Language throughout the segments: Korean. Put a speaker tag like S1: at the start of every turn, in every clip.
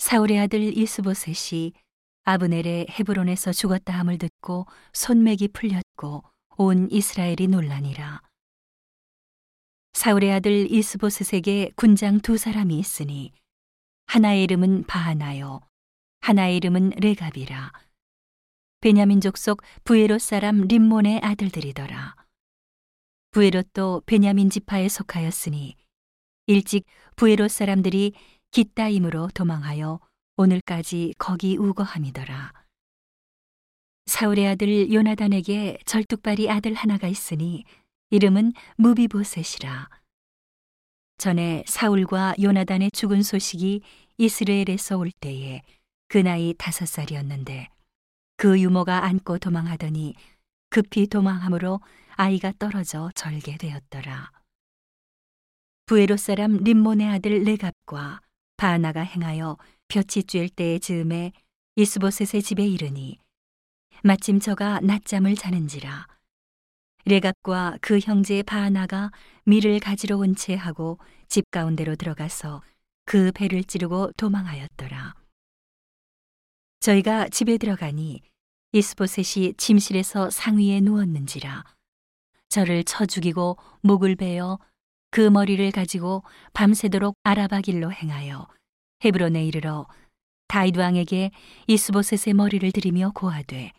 S1: 사울의 아들 이스보셋이 아브넬의 헤브론에서 죽었다 함을 듣고 손맥이 풀렸고 온 이스라엘이 논란이라. 사울의 아들 이스보셋에게 군장 두 사람이 있으니 하나의 이름은 바하나요 하나의 이름은 레갑이라. 베냐민 족속 부에롯 사람 림몬의 아들들이더라. 부에롯도 베냐민 지파에 속하였으니 일찍 부에롯 사람들이 기따임으로 도망하여 오늘까지 거기 우거함이더라. 사울의 아들 요나단에게 절뚝발이 아들 하나가 있으니 이름은 무비보셋이라. 전에 사울과 요나단의 죽은 소식이 이스라엘에서 올 때에 그 나이 다섯 살이었는데 그 유모가 안고 도망하더니 급히 도망함으로 아이가 떨어져 절게 되었더라. 부에로 사람 림몬의 아들 레갑과 바나가 행하여 볕이 쬐을 때의 즈음에 이스보셋의 집에 이르니 마침 저가 낮잠을 자는지라 레갑과 그 형제 바나가 밀을 가지러 온 채 하고 집 가운데로 들어가서 그 배를 찌르고 도망하였더라. 저희가 집에 들어가니 이스보셋이 침실에서 상위에 누웠는지라 저를 쳐 죽이고 목을 베어 그 머리를 가지고 밤새도록 아라바 길로 행하여 헤브론에 이르러 다윗 왕에게 이스보셋의 머리를 들이며 고하되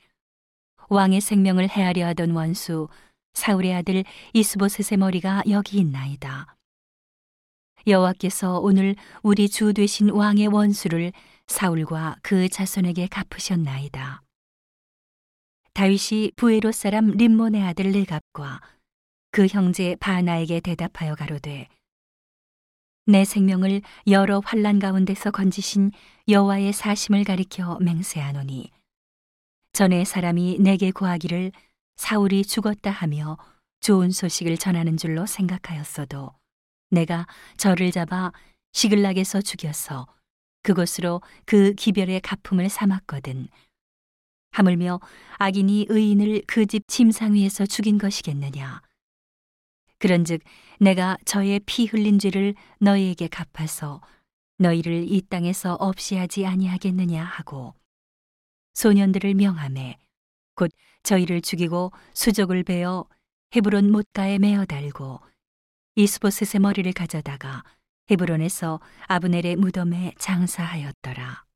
S1: 왕의 생명을 해하려 하던 원수 사울의 아들 이스보셋의 머리가 여기 있나이다. 여호와께서 오늘 우리 주 되신 왕의 원수를 사울과 그 자손에게 갚으셨나이다. 다윗이 부에로 사람 림몬의 아들 레갑과 그 형제 바나에게 대답하여 가로되 내 생명을 여러 환란 가운데서 건지신 여호와의 사심을 가리켜 맹세하노니 전에 사람이 내게 구하기를 사울이 죽었다 하며 좋은 소식을 전하는 줄로 생각하였어도 내가 저를 잡아 시글락에서 죽여서 그곳으로 그 기별의 가품을 삼았거든. 하물며 악인이 의인을 그 집 침상 위에서 죽인 것이겠느냐. 그런즉 내가 저의 피 흘린 죄를 너희에게 갚아서 너희를 이 땅에서 없이 하지 아니하겠느냐 하고 소년들을 명함에 곧 저희를 죽이고 수족을 베어 헤브론 못가에 메어 달고 이스보셋의 머리를 가져다가 헤브론에서 아브넬의 무덤에 장사하였더라.